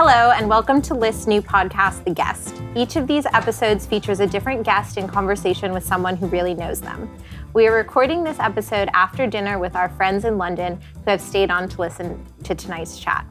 Hello, and welcome to Lyst's new podcast, The Guest. Each of these episodes features a different guest in conversation with someone who really knows them. We are recording this episode after dinner with our friends in London who have stayed on to listen to tonight's chat.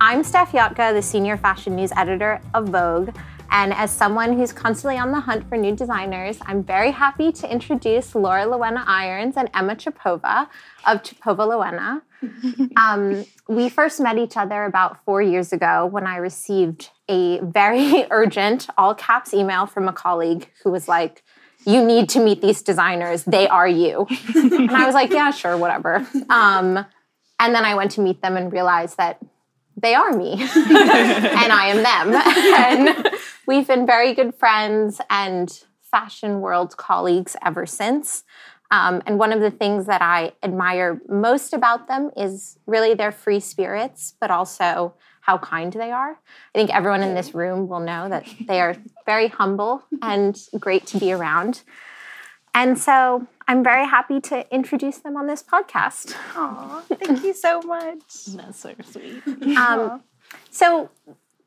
I'm Steff Yotka, the senior fashion news editor of Vogue. And as someone who's constantly on the hunt for new designers, I'm very happy to introduce Laura Lowena Irons and Emma Chopova of Chopova Lowena. um, we first met each other about four years ago when I received a very urgent, all caps email from a colleague who was like, you need to meet these designers. They are you. and I was like, yeah, sure, whatever. Um, and then I went to meet them and realized that they are me and I am them. And we've been very good friends and fashion world colleagues ever since. Um, and one of the things that I admire most about them is really their free spirits, but also how kind they are. I think everyone in this room will know that they are very humble and great to be around. And so I'm very happy to introduce them on this podcast. Aw, thank you so much. That's so sweet. Um, so,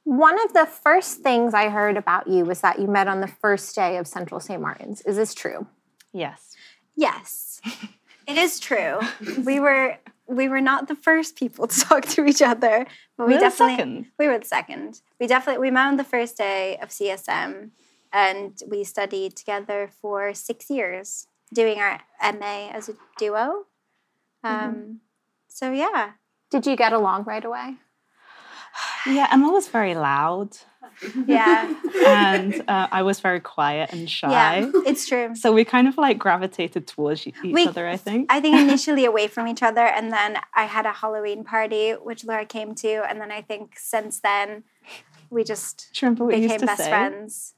one of the first things I heard about you was that you met on the first day of Central St. Martin's. Is this true? Yes. Yes, it is true. We were we were not the first people to talk to each other, but we the definitely second. we were the second. We definitely we met on the first day of CSM, and we studied together for six years, doing our MA as a duo. Um, So yeah, Did you get along right away? Yeah, Emma was very loud yeah, and uh, I was very quiet and shy. yeah. It's true. So we kind of like gravitated towards each We- other, I think. I think initially away from each other, and then I had a Halloween party which Laura came to, and then I think since then we just Do you remember what you became best say? friends.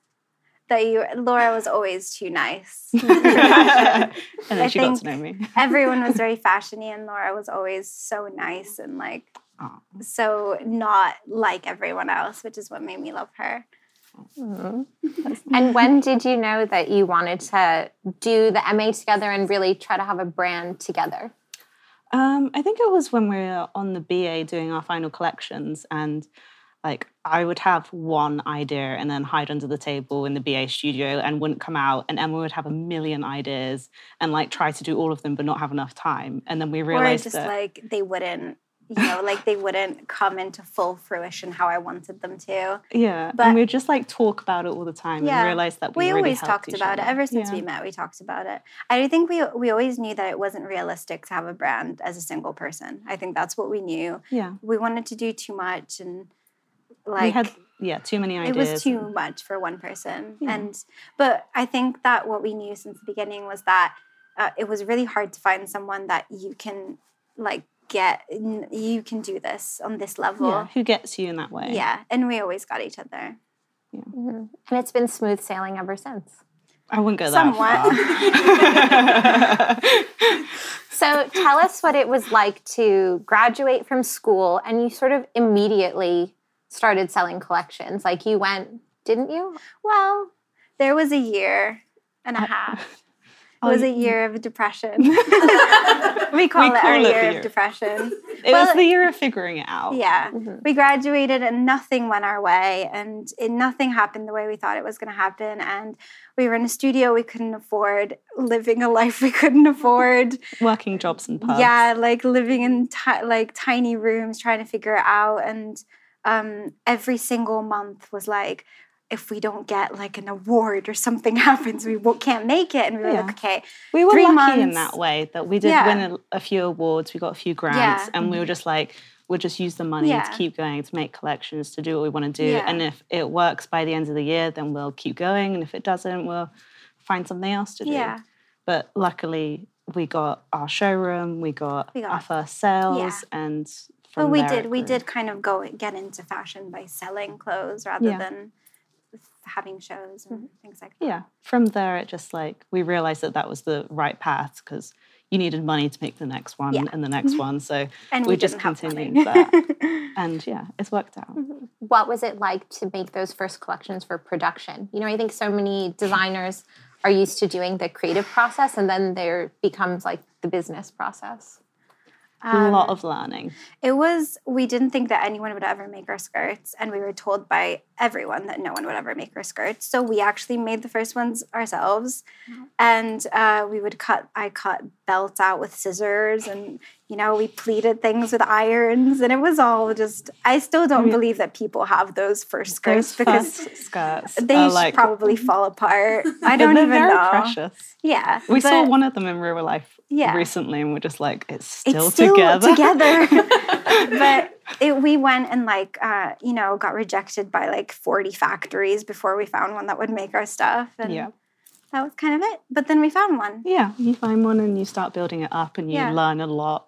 That you, Laura was always too nice. and then I she got think- to know me. Everyone was very fashiony, and Laura was always so nice and like Aw. so not like everyone else, which is what made me love her. And when did you know that you wanted to do the MA together and really try to have a brand together? Um, I think it was when we were on the BA doing our final collections, and like I would have one idea and then hide under the table in the BA studio and wouldn't come out, and Emma would have a million ideas and like try to do all of them but not have enough time. And then we Or realized just that like they wouldn't, you know, like they wouldn't come into full fruition how I wanted them to. yeah, but- and we'd just like talk about it all the time Yeah. and realize that we, we really always helped talked about it ever since Yeah. we met we talked about it i think we we always knew that it wasn't realistic to have a brand as a single person i think that's what we knew Yeah, we wanted to do too much and like we had yeah too many ideas. it was too and- much for one person Yeah. and but i think that what we knew since the beginning was that uh, it was really hard to find someone that you can like get you can do this on this level yeah, who gets you in that way? yeah and we always got each other Yeah. Mm-hmm. And it's been smooth sailing ever since. I wouldn't go Somewhat. that far. So tell us what it was like to graduate from school and you sort of immediately started selling collections. Like you went, didn't you? Well, there was a year and a half. It Oh, was a year of depression. we call it call our it year year. of depression. it Well, was the year of figuring it out. Yeah. Mhm. We graduated and nothing went our way and it, nothing happened the way we thought it was going to happen. And we were in a studio we couldn't afford, living a life we couldn't afford. working jobs and pubs. Yeah, like living in ti- like tiny rooms trying to figure it out. And um, every single month was like, if we don't get like an award or something happens, we can't make it. And we were Yeah. like, okay, we were lucky in that way that we did Yeah. win a, a few awards. We got a few grants, Yeah. and we were mm-hmm. just like, we'll just use the money to keep going to make collections to do what we want to do. And if it works by the end of the year, then we'll keep going. And if it doesn't, we'll find something else to do. yeah. But luckily, we got our showroom, we got, We got- our first sales, and from Well, we did. We did kind of go get into fashion by selling clothes rather than having shows and mm-hmm. things like that. yeah from there it just like we realized that that was the right path because you needed money to make the next one Yeah. and the next one so And we, we, just didn't continued that and yeah it's worked out mm-hmm. What was it like to make those first collections for production? You know, I think so many designers are used to doing the creative process and then there becomes like the business process. A lot Um, of learning. It was, we didn't think that anyone would ever make our skirts, and we were told by everyone that no one would ever make our skirts. So we actually made the first ones ourselves. And uh, we would cut, I cut belts out with scissors, and, you know, we pleated things with irons, and it was all just, I still don't mean- believe that people have those first skirts Those because first skirts they like probably fall apart. I don't they're even know. precious. Yeah. We saw one of them in real life Yeah. recently, and we're just like, it's still it's still together. together. but it, we went and like uh, you know got rejected by like 40 factories before we found one that would make our stuff and yeah, that was kind of it but then we found one yeah. You find one and you start building it up, and you Yeah. learn a lot,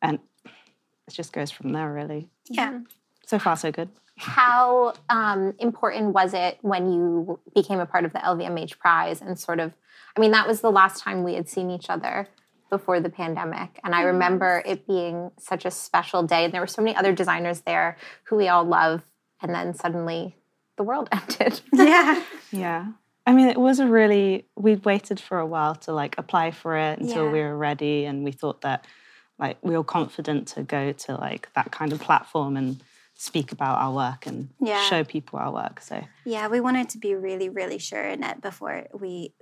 and it just goes from there. Really, yeah so far so good. How um, important was it when you became a part of the LVMH Prize and sort of, I mean, that was the last time we had seen each other before the pandemic. And I mm-hmm. remember it being such a special day. And there were so many other designers there who we all love. And then suddenly the world ended. yeah Yeah. I mean, it was a really, we'd waited for a while to like apply for it until Yeah. we were ready. And we thought that like we were confident to go to like that kind of platform and speak about our work and Yeah. show people our work. So, yeah we wanted to be really really sure in it before we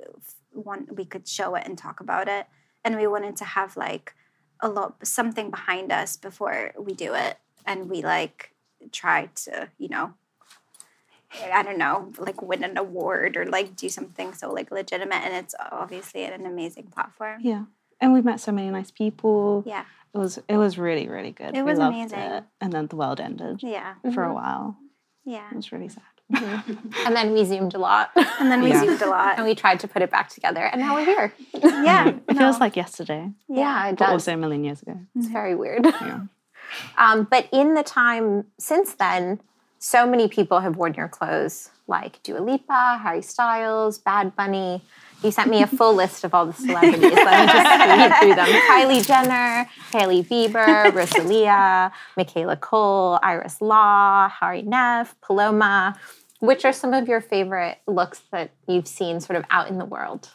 want we could show it and talk about it and we wanted to have like a lot something behind us before we do it and we like try to you know I don't know, like win an award or like do something so like legitimate. And it's obviously an amazing platform. yeah. And we've met so many nice people. Yeah. It was it was really really good. It We was loved amazing. it. And then the world ended Yeah. for a mm-hmm. while. Yeah. It was really sad. And then we zoomed a lot. And then we Yeah. zoomed a lot. and we tried to put it back together. And now we're here. yeah. It feels like yesterday, Yeah, it but does. also a million years ago. It's very weird. Yeah. Um, but in the time since then, so many people have worn your clothes, like Dua Lipa, Harry Styles, Bad Bunny. You sent me a full list of all the celebrities. Let me just read through them: Kylie Jenner, Hailey Bieber, Rosalia, Michaela Coel, Iris Law, Hari Nef, Paloma. Which are some of your favorite looks that you've seen sort of out in the world?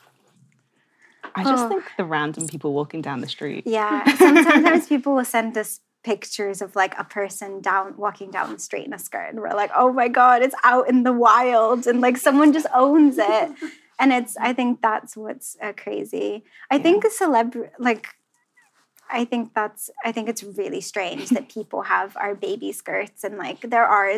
I just Oh. think the random people walking down the street. Yeah. Sometimes people will send us pictures of like a person down walking down the street in a skirt. And we're like, oh my God, it's out in the wild. And like someone just owns it. And it's, I think that's what's uh, crazy. I think a celeb, like, I think that's, I think it's really strange that people have our baby skirts and like there are,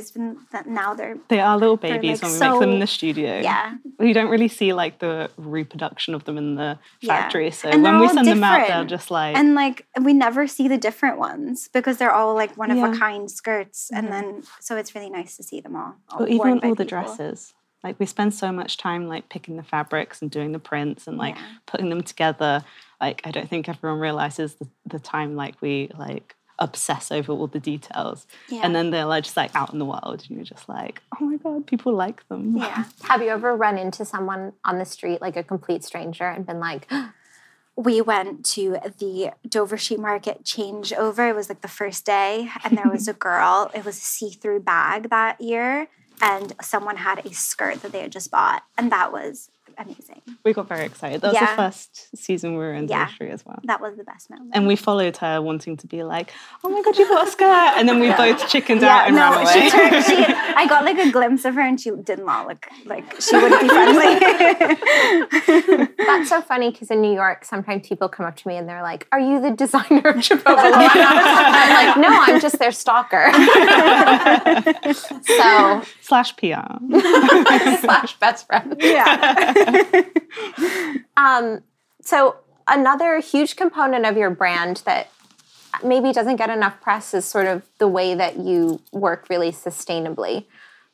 that now they're, They are little babies like, when we make them in the studio. yeah. You don't really see like the reproduction of them in the Yeah. factory. So And when we send them out, they're just like and like we never see the different ones because they're all like one of Yeah. a kind skirts and Mhm. then so it's really nice to see them all, all or even all the people. dresses. Like we spend so much time like picking the fabrics and doing the prints and like Yeah. putting them together. Like I don't think everyone realizes the, the time like we like obsess over all the details. yeah. And then they're like just like out in the world and you're just like, oh my God, people like them. yeah Have you ever run into someone on the street, like a complete stranger, and been like, we went to the Dover Street Market changeover. It was like the first day, and there was a girl. It was a see-through bag that year, and someone had a skirt that they had just bought, and that was amazing. We got very excited. That was Yeah. the first season we were in the Yeah. industry as well. That was the best moment. And we followed her wanting to be like, oh my God, you got a skirt. And then we both chickened yeah, out and no, ran away. she turned. She, I got like a glimpse of her, and she did not look like she would be friendly. That's so funny because in New York, sometimes people come up to me and they're like, "Are you the designer of Chopova?" I'm like, "No, I'm just their stalker." so Slash PR. slash best friend. yeah. Um, so another huge component of your brand that maybe doesn't get enough press is sort of the way that you work really sustainably.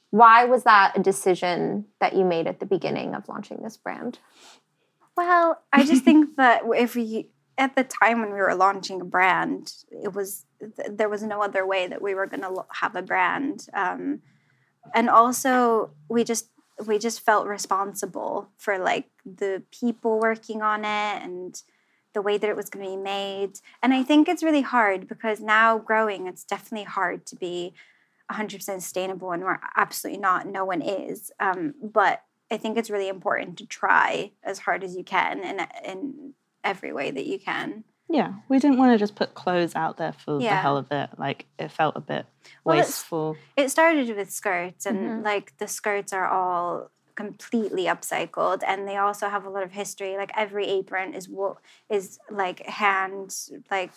Why was that a decision that you made at the beginning of launching this brand? Well, I just think that if we at the time when we were launching a brand, it was there was no other way that we were going to have a brand, um, and also we just we just felt responsible for like the people working on it and the way that it was going to be made. And I think it's really hard because now growing, it's definitely hard to be 100% sustainable, and we're absolutely not. No one is, um, but I think it's really important to try as hard as you can in in every way that you can. Yeah, we didn't want to just put clothes out there for the hell of it. Like it felt a bit Well, wasteful. It started with skirts, and Mhm. like the skirts are all completely upcycled, and they also have a lot of history. Like every apron is wo- is like hand like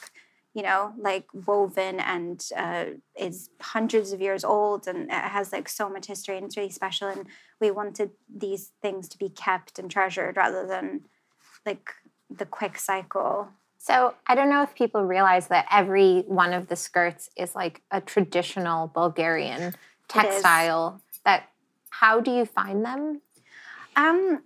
you know like woven and uh, is hundreds of years old, and it has like so much history, and it's really special. And we wanted these things to be kept and treasured rather than like the quick cycle. So I don't know if people realize that every one of the skirts is like a traditional Bulgarian textile. That how do you find them? Um,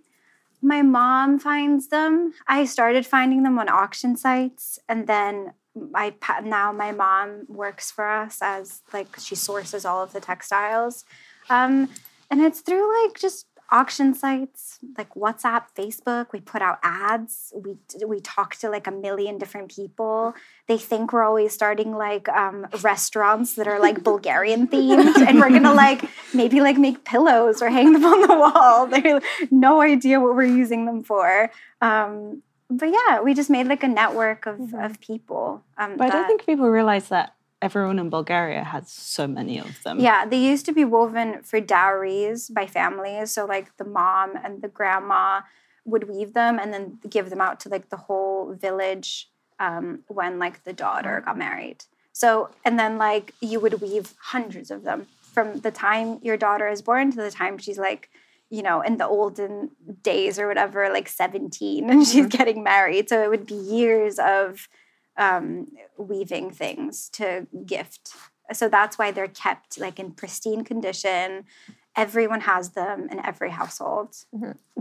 my mom finds them. I started finding them on auction sites, and then I now my mom works for us as like she sources all of the textiles, um, and it's through like just auction sites like WhatsApp, Facebook. We put out ads. We we talk to like a million different people. They think we're always starting like um, restaurants that are like Bulgarian themed, and we're gonna like maybe like make pillows or hang them on the wall. They have no idea what we're using them for. Um, but yeah, we just made like a network of, Mhm. of people. Um, But I don't think people realize that everyone in Bulgaria has so many of them. Yeah, they used to be woven for dowries by families. So like the mom and the grandma would weave them and then give them out to like the whole village um, when like the daughter got married. So and then like you would weave hundreds of them from the time your daughter is born to the time she's like you know in the olden days or whatever like 17 and she's getting married so it would be years of um, weaving things to gift. So that's why they're kept like in pristine condition. Everyone has them in every household.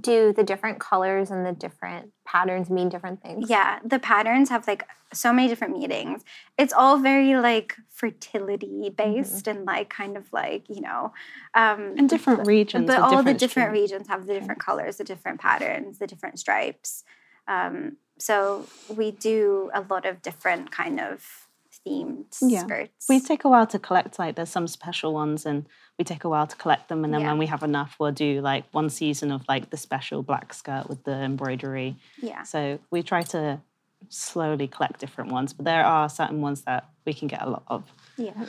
Do the different colors and the different patterns mean different things? yeah the patterns have like so many different meanings. It's all very like fertility based and like kind of like you know um In different regions. but with all the different different strings. regions have the different colors the different patterns the different stripes. Um so we do a lot of different kind of themed Yeah. skirts We take a while to collect, like, there's some special ones, and we take a while to collect them. And then Yeah. when we have enough, we'll do like one season of like the special black skirt with the embroidery. yeah So we try to slowly collect different ones, but there are certain ones that we can get a lot of. yeah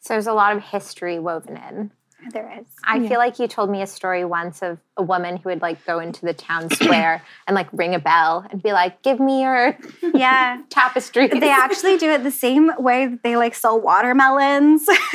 So there's a lot of history woven in. There is I Yeah. feel like you told me a story once of a woman who would like go into the town square and like ring a bell and be like, "Give me your yeah tapestry." they actually do it the same way that they like sell watermelons.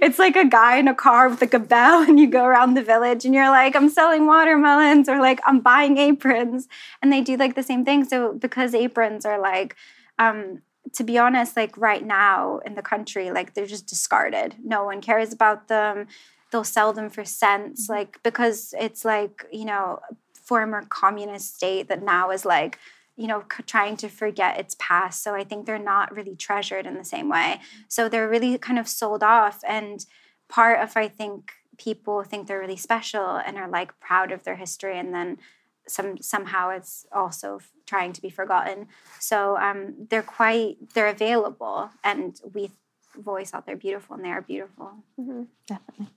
it's like a guy in a car with like a bell, and you go around the village and you're like, I'm selling watermelons or like I'm buying aprons. And they do like the same thing. So because aprons are like, um, to be honest, like right now in the country, like they're just discarded. No one cares about them. They'll sell them for cents, like because it's like, you know, former communist state that now is like you know c- trying to forget its past. So i think they're not really treasured in the same way. So they're really kind of sold off and part of i think people think they're really special and are like proud of their history and then some somehow it's also f- trying to be forgotten. So um, they're quite they're available and we voice out they're beautiful and they are beautiful. Definitely.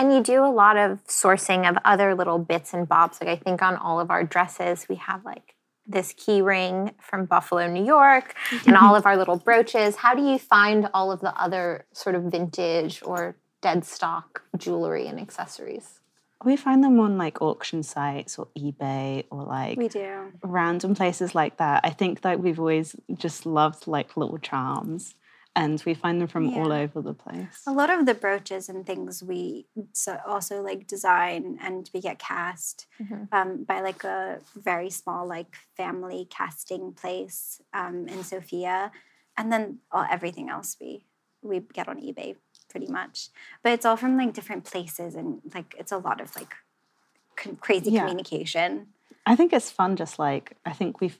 And you do a lot of sourcing of other little bits and bobs. Like I think on all of our dresses, we have like this key ring from Buffalo, New York, and all of our little brooches. How do you find all of the other sort of vintage or dead stock jewelry and accessories? We find them on like auction sites or eBay or like we do random places like that. I think that we've always just loved like little charms and we find them from all over the place. A lot of the brooches and things we so also like design and we get cast Mhm. um, by like a very small like family casting place um, in Sofia, and then all, everything else we we get on eBay pretty much. But it's all from like different places and like it's a lot of like con- crazy Yeah. communication. I think it's fun just like I think we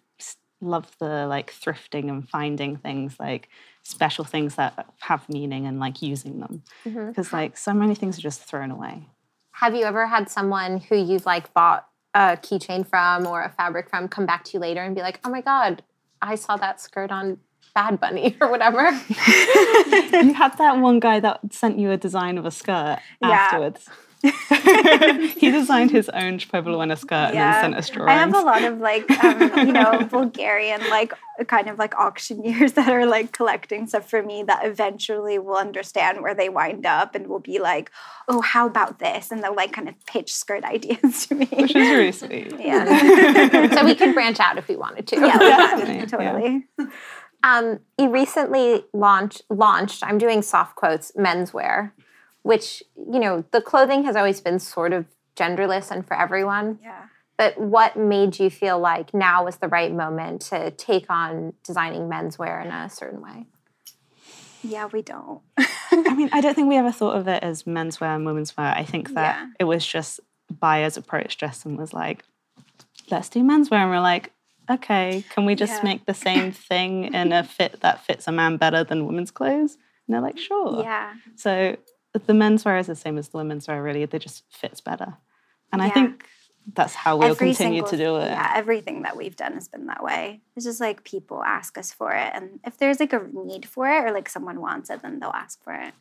love the like thrifting and finding things like special things that have meaning and like using them mm-hmm. because like so many things are just thrown away. Have you ever had someone who you've like bought a keychain from or a fabric from come back to you later and be like, "Oh my god, I saw that skirt on Bad Bunny or whatever." you had that one guy that sent you a design of a skirt Yeah. afterwards. he designed his own Chopova skirt Yeah. and then sent us drawings. I have a lot of like, um, you know, Bulgarian like kind of like auctioneers that are like collecting stuff for me that eventually will understand where they wind up and will be like, oh, how about this? And they'll like kind of pitch skirt ideas to me. which is really sweet. yeah. so we could branch out if we wanted to. yeah, Definitely, yeah. totally. Um, you recently launched launched. I'm doing soft quotes menswear, which you know the clothing has always been sort of genderless and for everyone. Yeah. But what made you feel like now was the right moment to take on designing menswear in a certain way? Yeah, we don't. I mean, I don't think we ever thought of it as menswear and women's wear. I think that Yeah. it was just buyers approached us and was like, let's do menswear. And we're like, okay, can we just Yeah. make the same thing in a fit that fits a man better than women's clothes? And they're like, sure. Yeah. So the menswear is the same as the women's wear, really. They just fits better. And I think that's how we'll Every continue to do it. Yeah, everything that we've done has been that way. It's just like people ask us for it, and if there's like a need for it or like someone wants it, then they'll ask for it.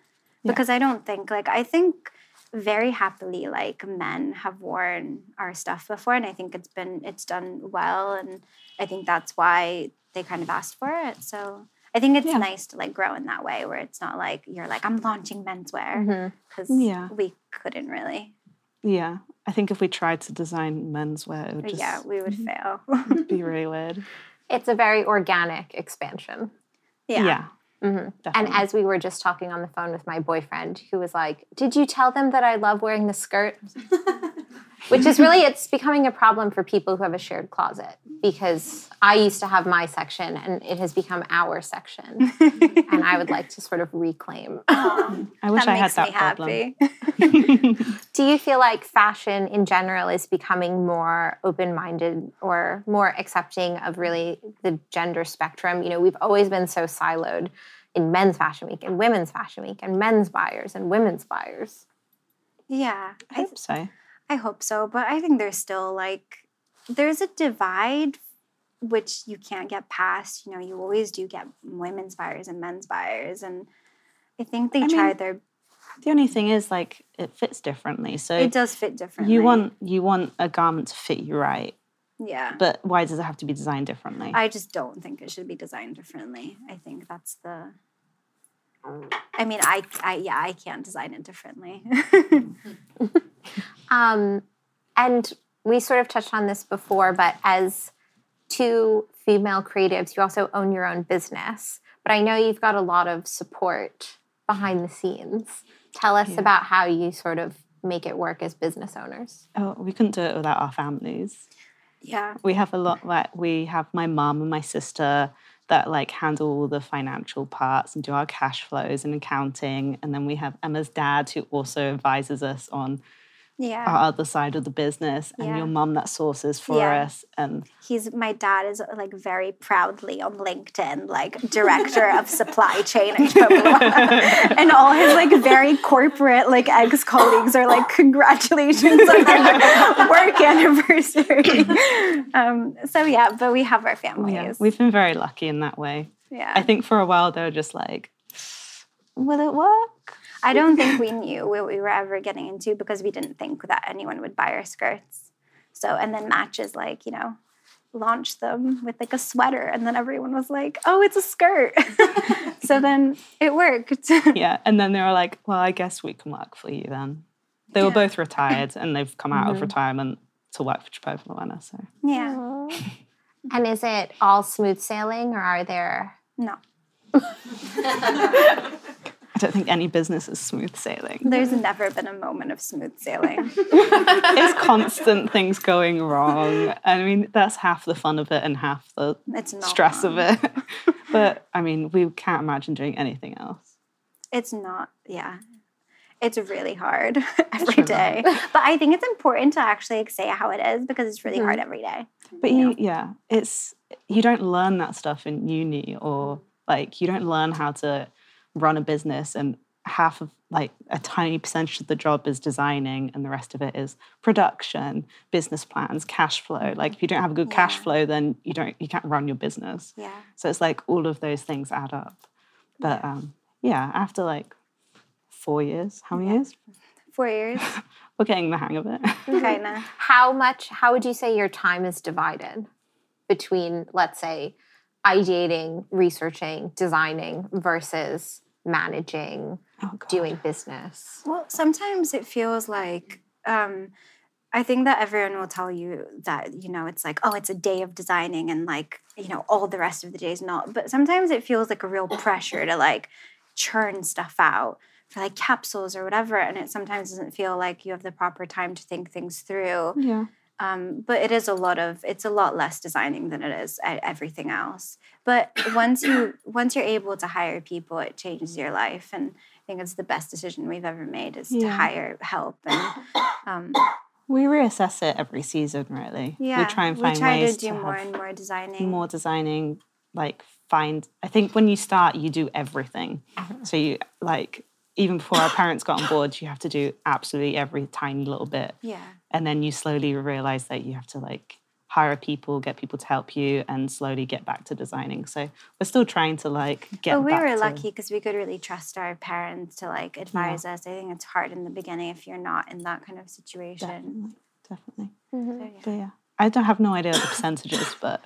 Yeah. Because I don't think like I think very happily like men have worn our stuff before, and I think it's been it's done well, and I think that's why they kind of asked for it. So. I think it's Yeah. nice to like grow in that way where it's not like you're like I'm launching menswear because Yeah. we couldn't really. Yeah. I think if we tried to design menswear, it would just yeah, we would fail. be really weird. It's a very organic expansion. Yeah. hmm And as we were just talking on the phone with my boyfriend, who was like, "Did you tell them that I love wearing the skirt?" Which is really it's becoming a problem for people who have a shared closet because I used to have my section and it has become our section, and I would like to sort of reclaim. Um, I wish that I had that me problem. Do you feel like fashion in general is becoming more open minded or more accepting of really the gender spectrum? You know, we've always been so siloed in men's fashion week and women's fashion week and men's buyers and women's buyers. yeah, I I, hope so. I hope so, but I think there's still like there's a divide which you can't get past. You know, you always do get women's buyers and men's buyers, and I think they I try mean, their. The only thing is like it fits differently. So It does fit differently. you want you want a garment to fit you right. yeah. But why does it have to be designed differently? I just don't think it should be designed differently. I think that's the. I mean, I, I yeah, I can't design it differently. Um, and we sort of touched on this before, but as two female creatives, you also own your own business. But I know you've got a lot of support behind the scenes. Tell us Yeah. about how you sort of make it work as business owners. oh, we couldn't do it without our families. yeah. We have a lot like we have my mom and my sister that like handle all the financial parts and do our cash flows and accounting. And then we have Emma's dad who also advises us on Yeah. our other side of the business and Yeah. your mum that sources for Yeah. us. And he's my dad is like very proudly on LinkedIn, like director of supply chain and all his like very corporate like ex colleagues are like congratulations on your work anniversary. um, so yeah, but we have our families. yeah, we've been very lucky in that way. yeah. I think for a while they were just like, will it work? I don't think we knew what we were ever getting into because we didn't think that anyone would buy our skirts. So, and then matches like, you know, launched them with like a sweater. And then everyone was like, oh, it's a skirt. so then it worked. yeah. And then they were like, well, I guess we can work for you then. They were both retired and they've come out Mhm. of retirement to work for Chopova Lowena. So yeah. And is it all smooth sailing or are there No, I don't think any business is smooth sailing. there's never been a moment of smooth sailing. it's constant things going wrong. I mean, that's half the fun of it and half the stress fun. of it. but I mean, we can't imagine doing anything else. It's not, yeah. It's really hard every day. But I think it's important to actually say how it is because it's really hard mm-hmm. every day. But You you, yeah, it's you don't learn that stuff in uni or like you don't learn how to run a business and half of like a tiny percentage of the job is designing and the rest of it is production, business plans, cash flow. Like if you don't have a good cash flow, then you don't you can't run your business. Yeah. So it's like all of those things add up. But um yeah, after like four years, how many Yeah. years? Four years, We're getting the hang of it. kind of. How much, how would you say your time is divided between, let's say, ideating, researching, designing versus managing, Oh, doing business? Well, sometimes it feels like um, I think that everyone will tell you that you know it's like oh it's a day of designing and like you know all the rest of the day is not. But sometimes it feels like a real pressure to like churn stuff out for like capsules or whatever, and it sometimes doesn't feel like you have the proper time to think things through. Yeah. Um, but it is a lot of it's a lot less designing than it is everything else. But once you once you're able to hire people, it changes your life, and I think it's the best decision we've ever made is to hire help and um, We reassess it every season, really. yeah, We try and find we try ways to do to more and more designing. more designing like find i think when you start you do everything so you like even before our parents got on board you have to do absolutely every tiny little bit Yeah, and then you slowly realize that you have to like hire people get people to help you and slowly get back to designing so we're still trying to like get but we back were to- lucky because we could really trust our parents to like advise us. I think it's hard in the beginning if you're not in that kind of situation. definitely definitely So, yeah. but yeah i don't have no idea what the percentages but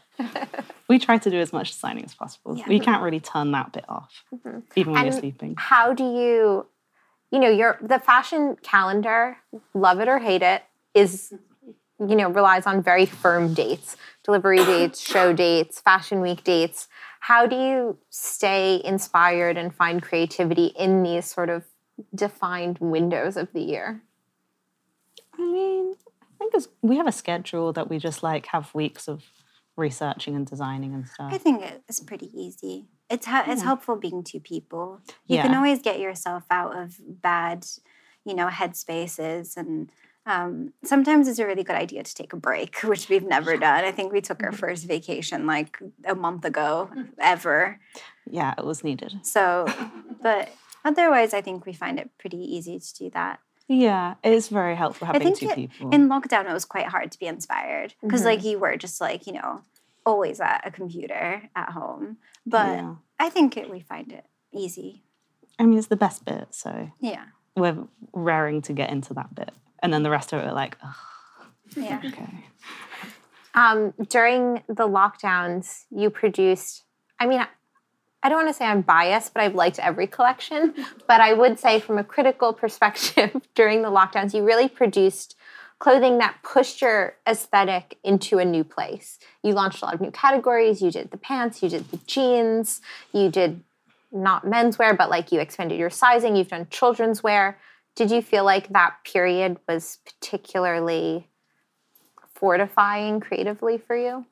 we try to do as much designing as possible Yeah. we can't really turn that bit off mm-hmm. even when you're sleeping How do you, you know, your the fashion calendar, love it or hate it, is you know relies on very firm dates, delivery dates, show dates, fashion week dates. How do you stay inspired and find creativity in these sort of defined windows of the year? I mean, I think it's, we have a schedule that we just like have weeks of researching and designing and stuff. I think it's pretty easy. It's ha- it's helpful being two people. You can always get yourself out of bad, you know, headspaces, and um, sometimes it's a really good idea to take a break, which we've never done. I think we took our mm-hmm. first vacation like a month ago, mm-hmm. ever. yeah, it was needed. So, but otherwise, I think we find it pretty easy to do that. Yeah, it is very helpful having think two it- people. In lockdown, it was quite hard to be inspired because, mm-hmm. like, you were just like, you know, always at a computer at home. But Yeah. I think it, we find it easy. I mean, it's the best bit, so Yeah. we're raring to get into that bit. And then the rest of it, we're like, oh, Yeah. okay. Um, during the lockdowns, you produced, I mean, I don't want to say I'm biased, but I've liked every collection. But I would say, from a critical perspective, during the lockdowns, you really produced clothing that pushed your aesthetic into a new place. You launched a lot of new categories. You did the pants, you did the jeans, you did not menswear, but like you expanded your sizing, you've done children's wear. Did you feel like that period was particularly fortifying creatively for you?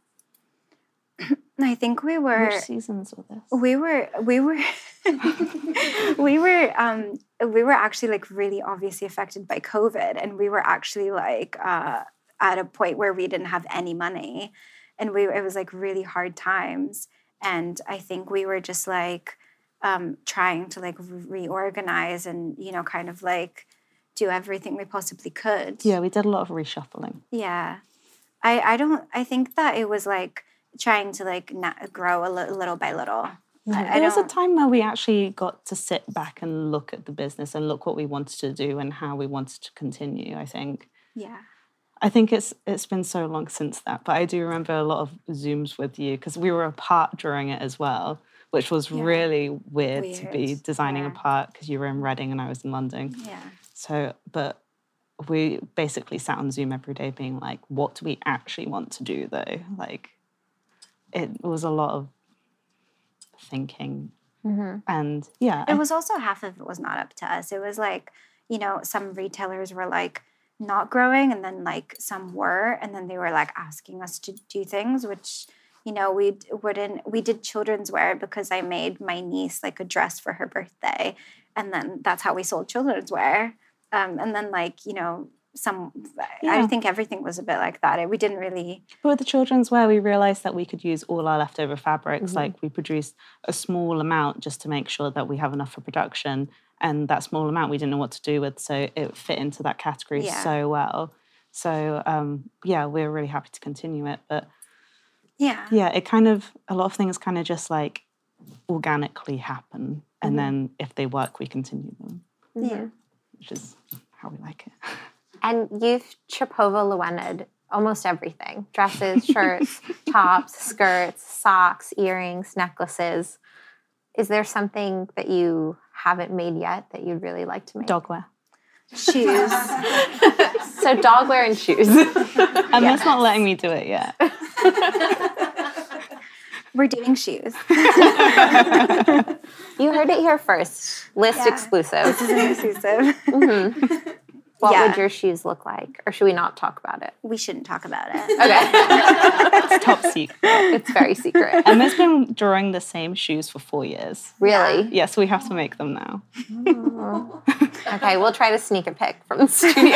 I think we were. Which seasons were this? we were we were we were um we were actually like really obviously affected by covid and we were actually like uh at a point where we didn't have any money and we it was like really hard times and i think we were just like um trying to like reorganize and you know kind of like do everything we possibly could Yeah, we did a lot of reshuffling. yeah. I I don't I think that it was like trying to like na- grow a li- little by little. I there was a time where we actually got to sit back and look at the business and look what we wanted to do and how we wanted to continue. I think. yeah. I think it's it's been so long since that, but I do remember a lot of zooms with you because we were apart during it as well, which was Yeah. really weird, to be designing yeah. apart because you were in Reading and I was in London. Yeah. So, but we basically sat on Zoom every day, being like, "What do we actually want to do?" Though, like, it was a lot of thinking, mm-hmm. and yeah, It I- was also half of it was not up to us. It was like, you know, some retailers were like not growing and then like some were and then they were like asking us to do things which you know we wouldn't we did children's wear because I made my niece like a dress for her birthday and then that's how we sold children's wear. Um, and then like, you know, some I think everything was a bit like that. We didn't really But with the children's wear, we realized that we could use all our leftover fabrics. Mm-hmm. Like we produced a small amount just to make sure that we have enough for production. And that small amount we didn't know what to do with. So it fit into that category Yeah. so well. So um, yeah, we're really happy to continue it. But yeah. yeah, it kind of, a lot of things kind of just like organically happen. And Mm-hmm. then if they work, we continue them, Yeah. which is how we like it. And you've Chopova Lowena almost everything dresses, shirts, tops, skirts, socks, earrings, necklaces. Is there something that you haven't made yet that you'd really like to make? Dogwear. Shoes. So dogwear and shoes. And that's not letting me do it yet. We're doing shoes. you heard it here first. Lyst Yeah. exclusive. This is an exclusive. Mhm. What Yeah. would your shoes look like? Or should we not talk about it? We shouldn't talk about it. Okay. It's top secret. it's very secret. Emma's been drawing the same shoes for four years. Really? Yes, we have to make them now. Okay, we'll try to sneak a pic from the studio.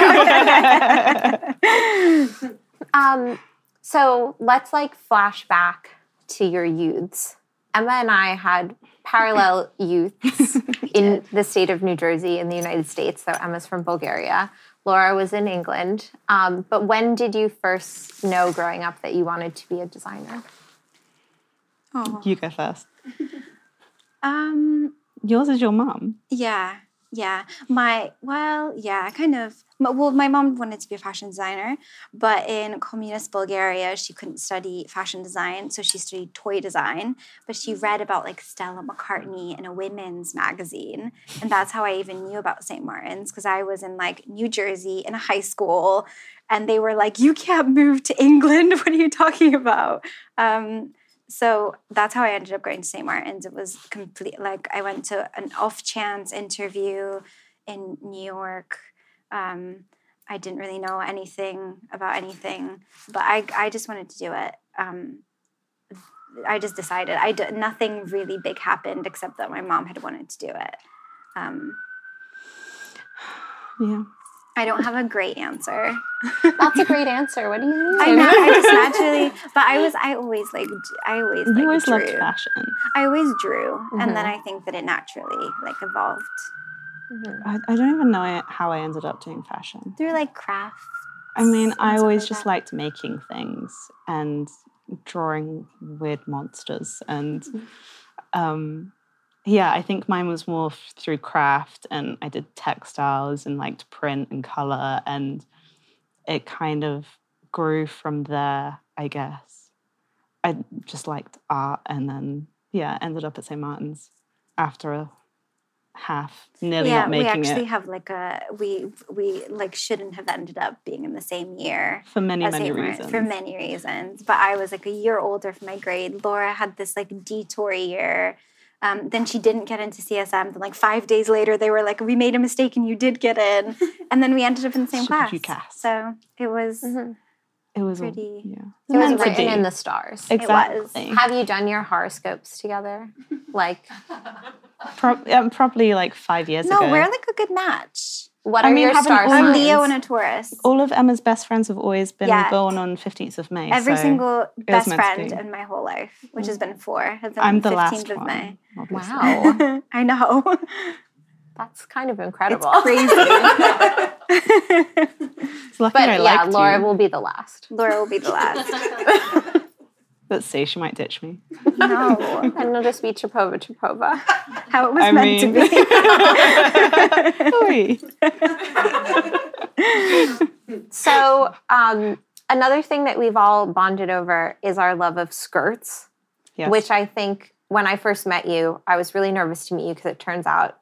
um, so let's like flash back to your youths. Emma and I had parallel youths in the state of New Jersey in the United States. So Emma's from Bulgaria. Laura was in England. Um, but when did you first know growing up that you wanted to be a designer? Oh. You go first. Um, Yours is your mom. yeah, yeah. My, well, yeah, kind of. Well, my mom wanted to be a fashion designer, but in communist Bulgaria, she couldn't study fashion design, so she studied toy design. But she read about like Stella McCartney in a women's magazine. And that's how I even knew about St. Martin's, because I was in like New Jersey in a high school, and they were like, You can't move to England. What are you talking about? Um, so that's how I ended up going to St. Martin's. It was complete like I went to an off chance interview in New York. Um, I didn't really know anything about anything, but I I just wanted to do it. Um, I just decided. I d- nothing really big happened except that my mom had wanted to do it. Um, Yeah. I don't have a great answer. That's a great answer. What do you mean? I know. I just naturally, but I was. I always like. I always. Like, You always loved fashion. I always drew, and then Mhm. I think that it naturally like evolved Mhm. I, I don't even know how I ended up doing fashion. through like crafts. I mean, I always like just that. liked making things and drawing weird monsters. And um, yeah, I think mine was more f- through craft, and I did textiles and liked print and color. And it kind of grew from there, I guess. I just liked art, and then yeah, ended up at St. Martin's after a half, nearly yeah, not we actually it have like a we we like shouldn't have ended up being in the same year. for many, many St. Reasons. For many reasons, but I was like a year older for my grade. Laura had this like detour year. Um, then she didn't get into CSM. Then like five days later, they were like, "We made a mistake, and you did get in." and then we ended up in the same class. So it was. Mhm. It was Pretty- yeah. It was written in the stars. It was. Exactly. Have you done your horoscopes together? Like, Pro- um, probably like five years No, ago. No, we're like a good match. what I are mean, your haven't star all- I'm? Leo and a Taurus. All of Emma's best friends have always been Yeah. born on 15th of May. Every so single best friend be. in my whole life, which has been four, has been I'm the 15th last of one. May. obviously. Wow, I know. that's kind of incredible. It's crazy. It's lucky But I yeah, Laura you. will be the last. Laura will be the last. Let's see, she might ditch me. No. And it'll just be Chopova Chopova. How it was I meant to be. So, um, another thing that we've all bonded over is our love of skirts, Yes. which I think when I first met you, I was really nervous to meet you because it turns out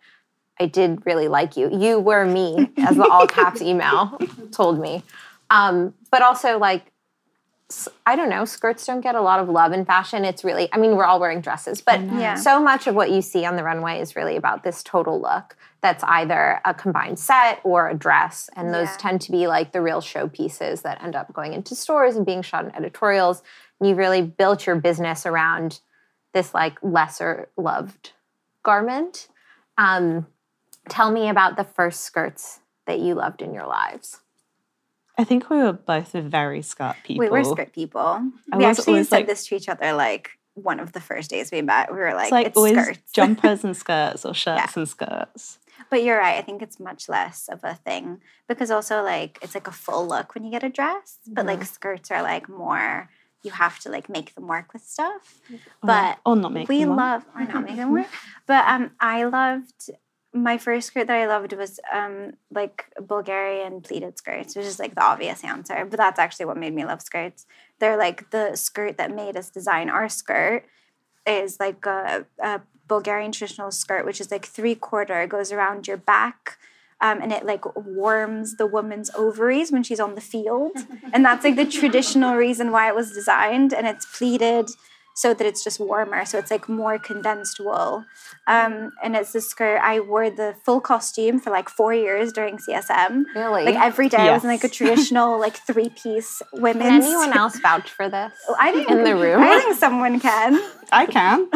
I did really like you. You were me, as the all caps email told me. Um, but also, like, I don't know, skirts don't get a lot of love in fashion. It's really, I mean, we're all wearing dresses, but Yeah. so much of what you see on the runway is really about this total look that's either a combined set or a dress. And those Yeah. tend to be like the real showpieces that end up going into stores and being shot in editorials. And you've really built your business around this like lesser loved garment. Um, tell me about the first skirts that you loved in your lives. I think we were both very skirt people. We were skirt people. I we actually said like- this to each other like one of the first days we met. We were like, It's like it's always skirts. jumpers and skirts or shirts and skirts. But you're right. I think it's much less of a thing because also like it's like a full look when you get a dress, but like skirts are like more. You have to like make them work with stuff. But or not make we them work. love or not make them work. But um, I loved my first skirt that I loved was um, like Bulgarian pleated skirts, which is like the obvious answer. But that's actually what made me love skirts. They're like the skirt that made us design our skirt is like a, a Bulgarian traditional skirt, which is like three quarter. Goes around your back. Um, and it like warms the woman's ovaries when she's on the field. And that's like the traditional reason why it was designed. And it's pleated so that it's just warmer. So it's like more condensed wool. Um, and it's this skirt. I wore the full costume for like four years during CSM. Really? Like every day, I was in like a traditional like three piece women's. Can women's. anyone else vouch for this? I think in the room? I think someone can. I can.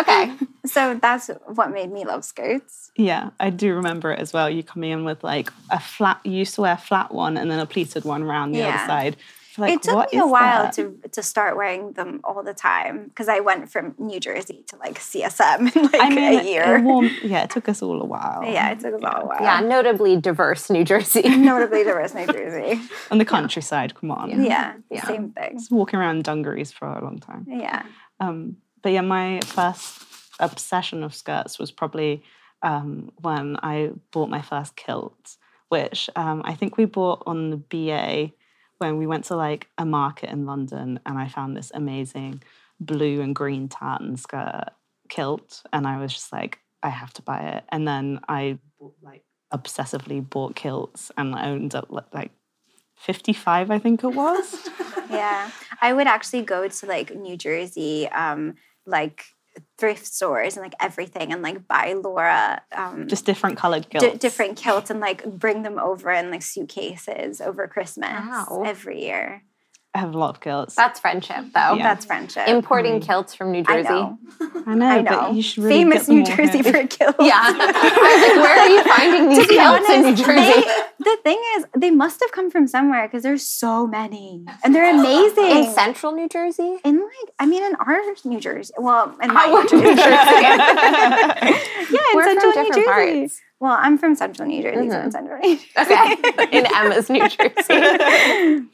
okay. So that's what made me love skirts. Yeah, I do remember it as well. You coming in with like a flat. You used to wear a flat one and then a pleated one around the Yeah. other side. Like, it took what me a while that? to to start wearing them all the time because I went from New Jersey to like CSM in like I mean, a year. It warm, yeah, it took us all a while. yeah, it took us all a while. Yeah, notably diverse New Jersey. notably diverse New Jersey. And the countryside, come on. Yeah, Yeah. same thing. Just walking around dungarees for a long time. Yeah, Um, but yeah, my first obsession of skirts was probably um, when I bought my first kilt, which um, I think we bought on the BA when we went to like a market in London, and I found this amazing blue and green tartan skirt kilt, and I was just like, I have to buy it. And then I like obsessively bought kilts, and I owned up like- like. 55 i think it was yeah. I would actually go to like New Jersey, um, like thrift stores and like everything, and like buy Laura um, just different colored kilts d- different kilts and like bring them over in like suitcases over Christmas Wow. every year. I have a lot of kilts That's friendship, though. Yeah. That's friendship. Importing kilts from New I Jersey. know. I know, I know. but you should really Famous get them New Jersey here. for kilts. Yeah. I was like, where are you finding these To be kilts in New Jersey? they- the thing is, they must have come from somewhere because there's so many, and they're amazing. in central New Jersey? In like, I mean, in our New Jersey. Well, in my New New Jersey. yeah, in We're from central New different Jersey. parts. Well, I'm from central New Jersey, so Mhm. in central New Jersey. Okay. in Emma's New Jersey.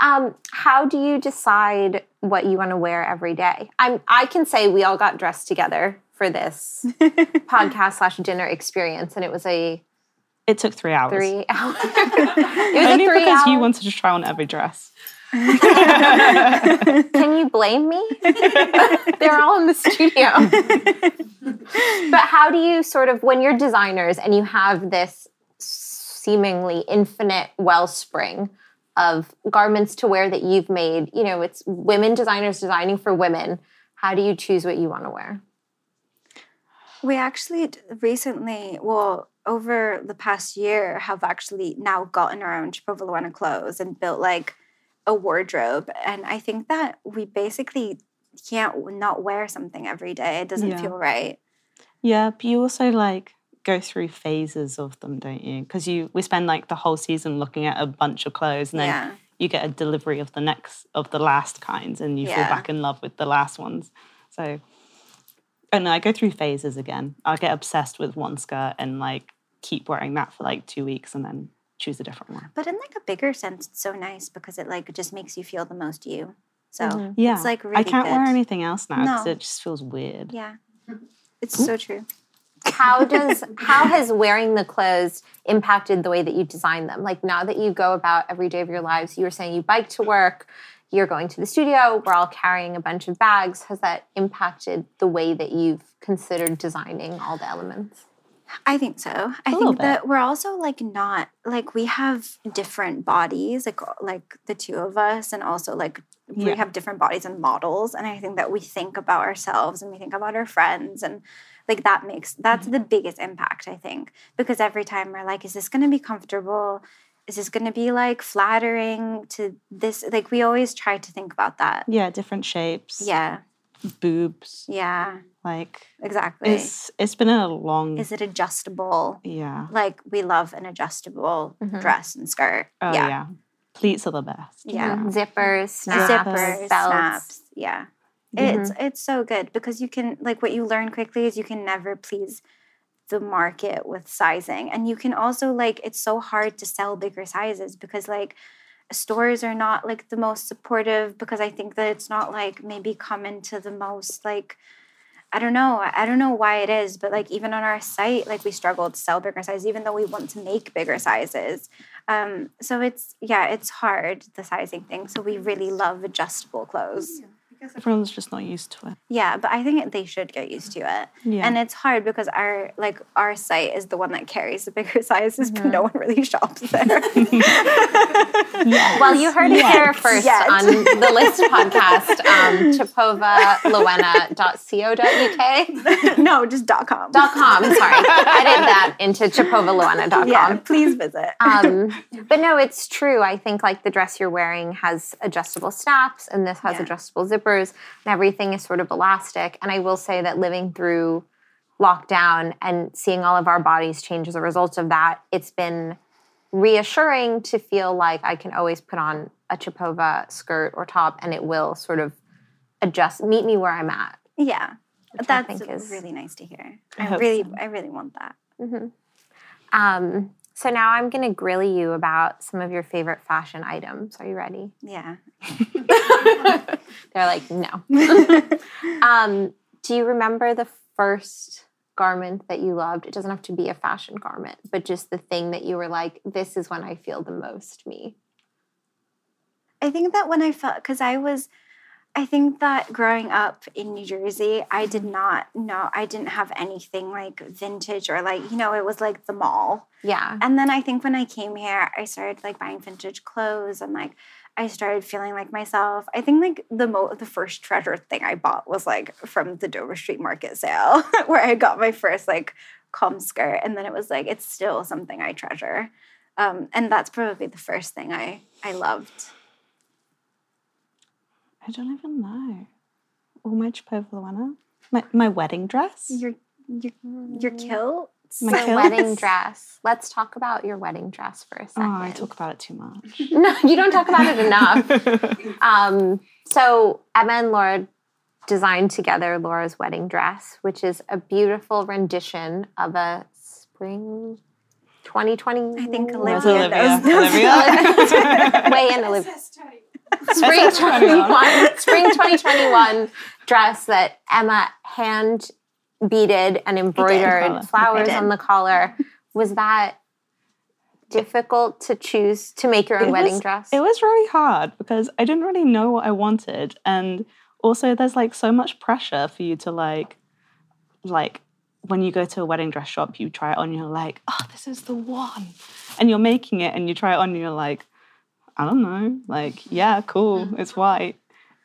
Um, how do you decide what you want to wear every day? I'm I can say we all got dressed together for this podcast slash dinner experience, and it was a It took three hours. three hours. it was Only a three because hour. you wanted to try on every dress. Can you blame me? They're all in the studio. but how do you sort of, when you're designers and you have this seemingly infinite wellspring of garments to wear that you've made, you know, it's women designers designing for women, how do you choose what you want to wear? We actually recently, well, over the past year, have actually now gotten our own Chopova Lowena clothes and built like a wardrobe. And I think that we basically can't not wear something every day. It doesn't Yeah. feel right. Yeah, but you also like go through phases of them, don't you? Because you we spend like the whole season looking at a bunch of clothes, and then Yeah. you get a delivery of the next of the last kinds, and you Yeah. fall back in love with the last ones. So, and I go through phases again. I get obsessed with one skirt and like keep wearing that for like two weeks, and then choose a different one. But in like a bigger sense, it's so nice because it like just makes you feel the most you. So Mhm. Yeah, it's like really I can't wear anything else now because No. it just feels weird. Yeah. It's so true. How does how has wearing the clothes impacted the way that you design them like now that you go about every day of your lives you were saying you bike to work you're going to the studio we're all carrying a bunch of bags has that impacted the way that you've considered designing all the elements I think so. I think that we're also like not like we have different bodies, like like the two of us, and also like we have different bodies and models. And I think that we think about ourselves and we think about our friends, and like that makes that's Mm-hmm. the biggest impact. I think because every time we're like, is this going to be comfortable? Is this going to be like flattering to this? Like we always try to think about that. Yeah, different shapes. Yeah, boobs. yeah, Like exactly. it's it's been a long. is it adjustable? yeah. like we love an adjustable Mhm. dress and skirt. Oh yeah. yeah. Pleats are the best. Yeah. zippers snaps Zippers, belts snaps. Yeah. It's it's so good because you can like what you learn quickly is you can never please the market with sizing. And you can also like it's so hard to sell bigger sizes because like stores are not like the most supportive because I think that it's not like maybe common to the most like I don't know. I don't know why it is, but like even on our site, like we struggle to sell bigger sizes, even though we want to make bigger sizes. Um, so it's yeah, it's hard the sizing thing. So we really love adjustable clothes. guess everyone's just not used to it. Yeah, but I think they should get used to it. Yeah. And it's hard because our like our site is the one that carries the bigger sizes, but no one really shops there. Well, you heard it here first Yes. on the Lyst podcast, um, chopovalowena.co.uk. no, just dot com. Dot com, sorry. Edit that into chopovalowena.com. Yeah, please visit. um, but no, it's true. I think like the dress you're wearing has adjustable snaps, and this has Yeah. adjustable zippers, and everything is sort of elastic. And I will say that living through lockdown and seeing all of our bodies change as a result of that, it's been reassuring to feel like I can always put on a Chopova skirt or top, and it will sort of adjust, meet me where I'm at. yeah, which I that's think is- really nice to hear. I I, really, so. I really want that. Um, so now I'm going to grill you about some of your favorite fashion items. Are you ready? Yeah. They're like, no. um, do you remember the first garment that you loved? It doesn't have to be a fashion garment, but just the thing that you were like, this is when I feel the most me. I think that when I felt, because I was, I think that growing up in New Jersey, I did not know, I didn't have anything like vintage or like, you know, it was like the mall. Yeah. And then I think when I came here, I started like buying vintage clothes and like I started feeling like myself. I think like the mo- the first treasure thing I bought was like from the Dover Street Market sale where I got my first like com skirt and then it was like it's still something I treasure. Um, and that's probably the first thing I I loved. I don't even know. Or my Chopova Lowena. My, my wedding dress. Your your your kilt. My So kilt? wedding dress. Let's talk about your wedding dress for a Oh, second. I talk about it too much. no, you don't talk about it enough. Um, so Emma and Laura designed together Laura's wedding dress, which is a beautiful rendition of a spring 2020. I think Where's Olivia Olivia? knows. knows- Olivia? Way in Olivia. Spring 21, spring 2021 dress that Emma hand beaded and embroidered flowers on the collar. Was that difficult to choose to make your own It wedding was- dress? It was really hard because I didn't really know what I wanted. And also there's like so much pressure for you to like like when you go to a wedding dress shop, you try it on, you're like, oh, this is the one. And you're making it and you try it on and you're like, I don't know. Like, yeah, cool. It's white.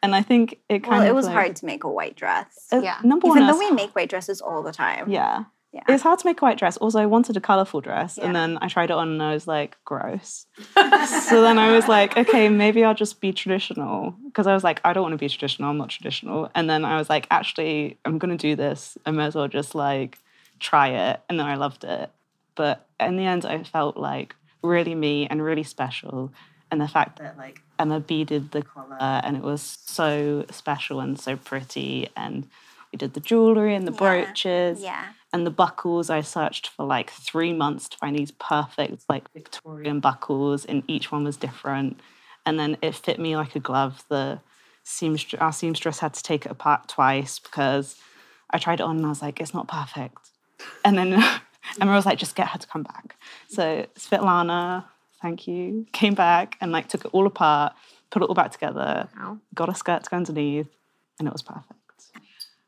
And I think it kind Well, of it was like- hard to make a white dress. uh, Yeah. Number one, Even though we make white dresses all the time. Yeah. Yeah. It's hard to make a white dress. Also, I wanted a colorful dress, and then I tried it on, and I was like, gross. so then I was like, okay, maybe I'll just be traditional because I was like, I don't want to be traditional. I'm not traditional. And then I was like, actually, I'm gonna do this. I may as well just like try it. And then I loved it. But in the end, I felt like really me and really special. And the fact that like Emma beaded the collar, and it was so special and so pretty, and we did the jewelry and the Yeah. brooches Yeah. and the buckles. I searched for like three months to find these perfect like victorian buckles and each one was different. And then it fit me like a glove. The seamstress our seamstress had to take it apart twice because i tried it on and i was like it's not perfect. And then emma was like just get her to come back. So svetlana thank you came back and like took it all apart put it all back together Wow. got a skirt to go underneath and it was perfect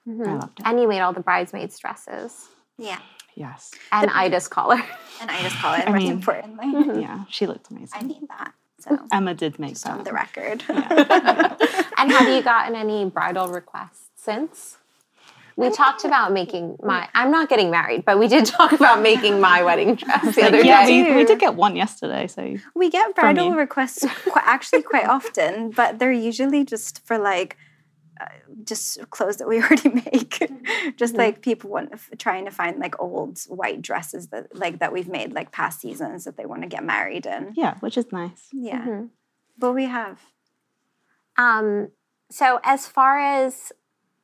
mm-hmm. i loved it And you made all the bridesmaids' dresses Yeah. yes and Ida's collar. And I just call it I most mean- importantly. Mm-hmm. yeah she looked amazing I need that. So Emma did make just on the record. and have you gotten any bridal requests since? We talked about making my. I'm not getting married, but we did talk about making my wedding dress the other yeah, day. we, we did get one yesterday. So We get bridal requests qu- actually quite often, but they're usually just for like uh, just clothes that we already make. just like people want f- trying to find like old white dresses that like that we've made like past seasons that they want to get married in. yeah, which is nice. Yeah. Mhm. But we have Um, so as far as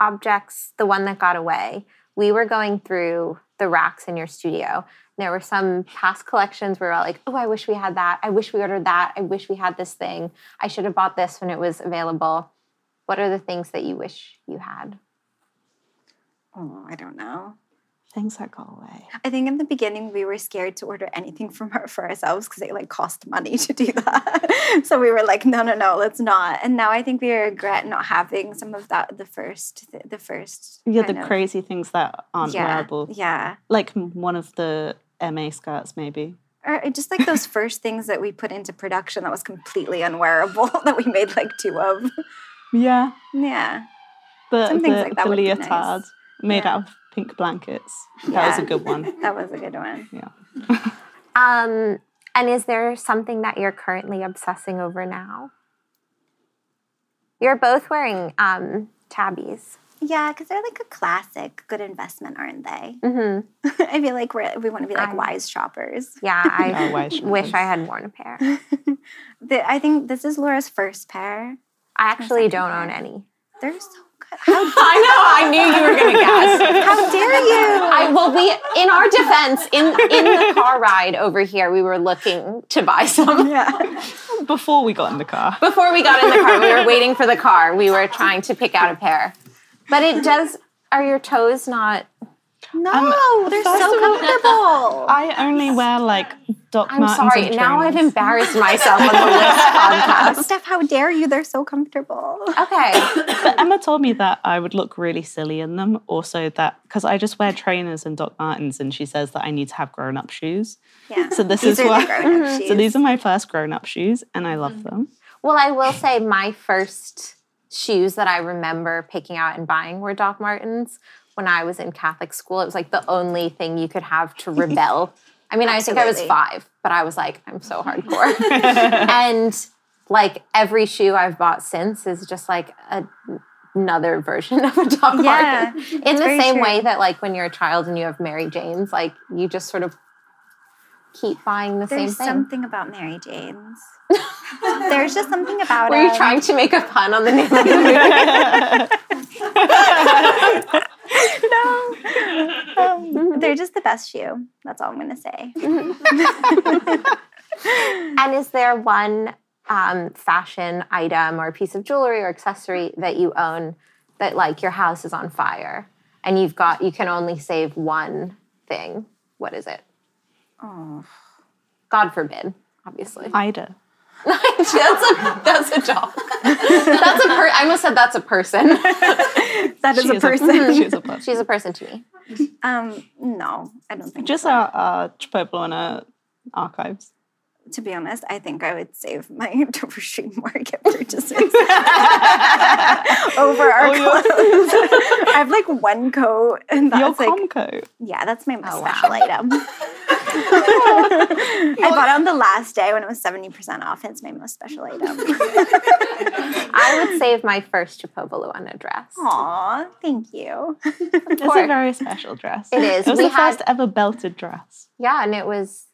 objects, the one that got away, we were going through the racks in your studio. There were some past collections where we were like, oh, I wish we had that. I wish we ordered that. I wish we had this thing. I should have bought this when it was available. What are the things that you wish you had? Oh, I don't know. Things that go away. I think in the beginning we were scared to order anything from our, for ourselves because it like cost money to do that. so we were like, no, no, no, let's not. And now I think we regret not having some of that the first the first Yeah, the of- crazy things that aren't yeah, wearable. Yeah. Like one of the MA skirts, maybe. Or uh, just like those first things that we put into production that was completely unwearable that we made like two of. Yeah. Yeah. But Some things the, like that the be nice. leotard made Yeah. out of pink blankets. That was a good one. That was a good one. Yeah. Um, and is there something that you're currently obsessing over now? You're both wearing um, Tabis. Yeah, because they're like a classic good investment, aren't they? Mm-hmm. I feel like we're, we want to be like I'm- wise shoppers. Yeah, I Oh, wise wish shoppers. I had worn a pair. The, I think this is Laura's first pair. I actually don't pair. own any. They're so good. How, I know. I knew you were going to guess. how dare you? I well, we in our defense, in in the car ride over here, we were looking to buy some. yeah. Before we got in the car. Before we got in the car, we were waiting for the car. We were trying to pick out a pair. But it does. Are your toes not? No, Um, they're so comfortable. I only wear like Doc Martens. I'm Martens sorry. and Now I've embarrassed myself on the Lyst podcast. Steff, how dare you? They're so comfortable. Okay. But Emma told me that I would look really silly in them. Also, that because I just wear trainers and Doc Martens, and she says that I need to have grown up shoes. Yeah. So this These is why. the So these are my first grown up shoes, and I love them. Well, I will say my first shoes that I remember picking out and buying were Doc Martens when I was in Catholic school. It was like the only thing you could have to rebel. I mean, I think I was five, but I was like, I'm so hardcore. and like every shoe I've bought since is just like a, another version of a Doc Yeah, Marten. In the same true. way that like when you're a child and you have Mary Janes, like you just sort of keep buying the There's same thing. There's something about Mary Jane's. There's just something about it. Were you trying to make a pun on the name of the movie? Um, they're just the best shoe. That's all I'm gonna say. And is there one um, fashion item or piece of jewelry or accessory that you own that like your house is on fire and you've got you can only save one thing? What is it? Oh, God forbid, obviously. Ida. that's a that's a dog. That's a per. I almost said that's a person. that is She a person. she is a person. She's a person to me. Um, no, I don't think Just so. our, our Chopova archives. To be honest, I think I would save my Dover Street Market purchases over our Oh, your- clothes. I have like one coat, and Your that's like Comco. yeah, that's my most Oh, wow. special item. I bought it on the last day when it was seventy percent off. It's my most special item. I would save my first Chopova dress. Aw, thank you. It's a very special dress. It is. It was We the had- first ever belted dress. Yeah, and it was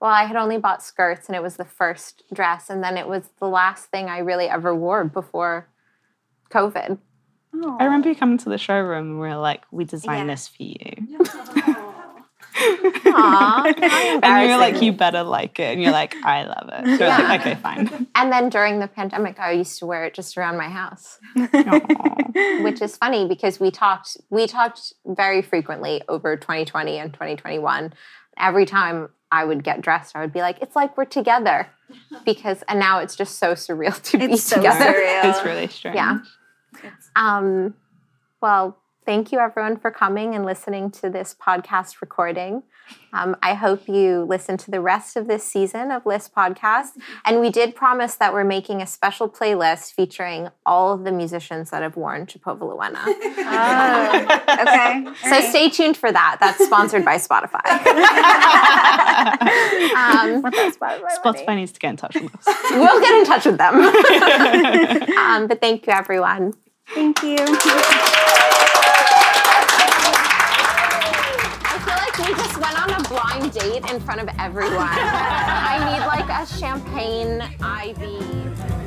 well, I had only bought skirts and it was the first dress and then it was the last thing I really ever wore before COVID. I remember you coming to the showroom and we were like, we designed Yeah. this for you. Aww. And you were like, you better like it. And you're like, I love it. So Yeah. like, okay, fine. And then during the pandemic, I used to wear it just around my house, which is funny because we talked we talked very frequently over 2020 and 2021. Every time I would get dressed, I would be like, "It's like we're together," because and now it's just so surreal to be so together. surreal. It's really strange. Yeah. Um, well, thank you everyone for coming and listening to this podcast recording. Um, I hope you listen to the rest of this season of Lyst Podcast. And we did promise that we're making a special playlist featuring all of the musicians that have worn Chopova Lowena. Oh, okay. So stay tuned for that. That's sponsored by Spotify. um, Spotify? Spotify needs to get in touch with us. we'll get in touch with them. um, but thank you, everyone. Thank you. Blind date in front of everyone. I need like a champagne IV.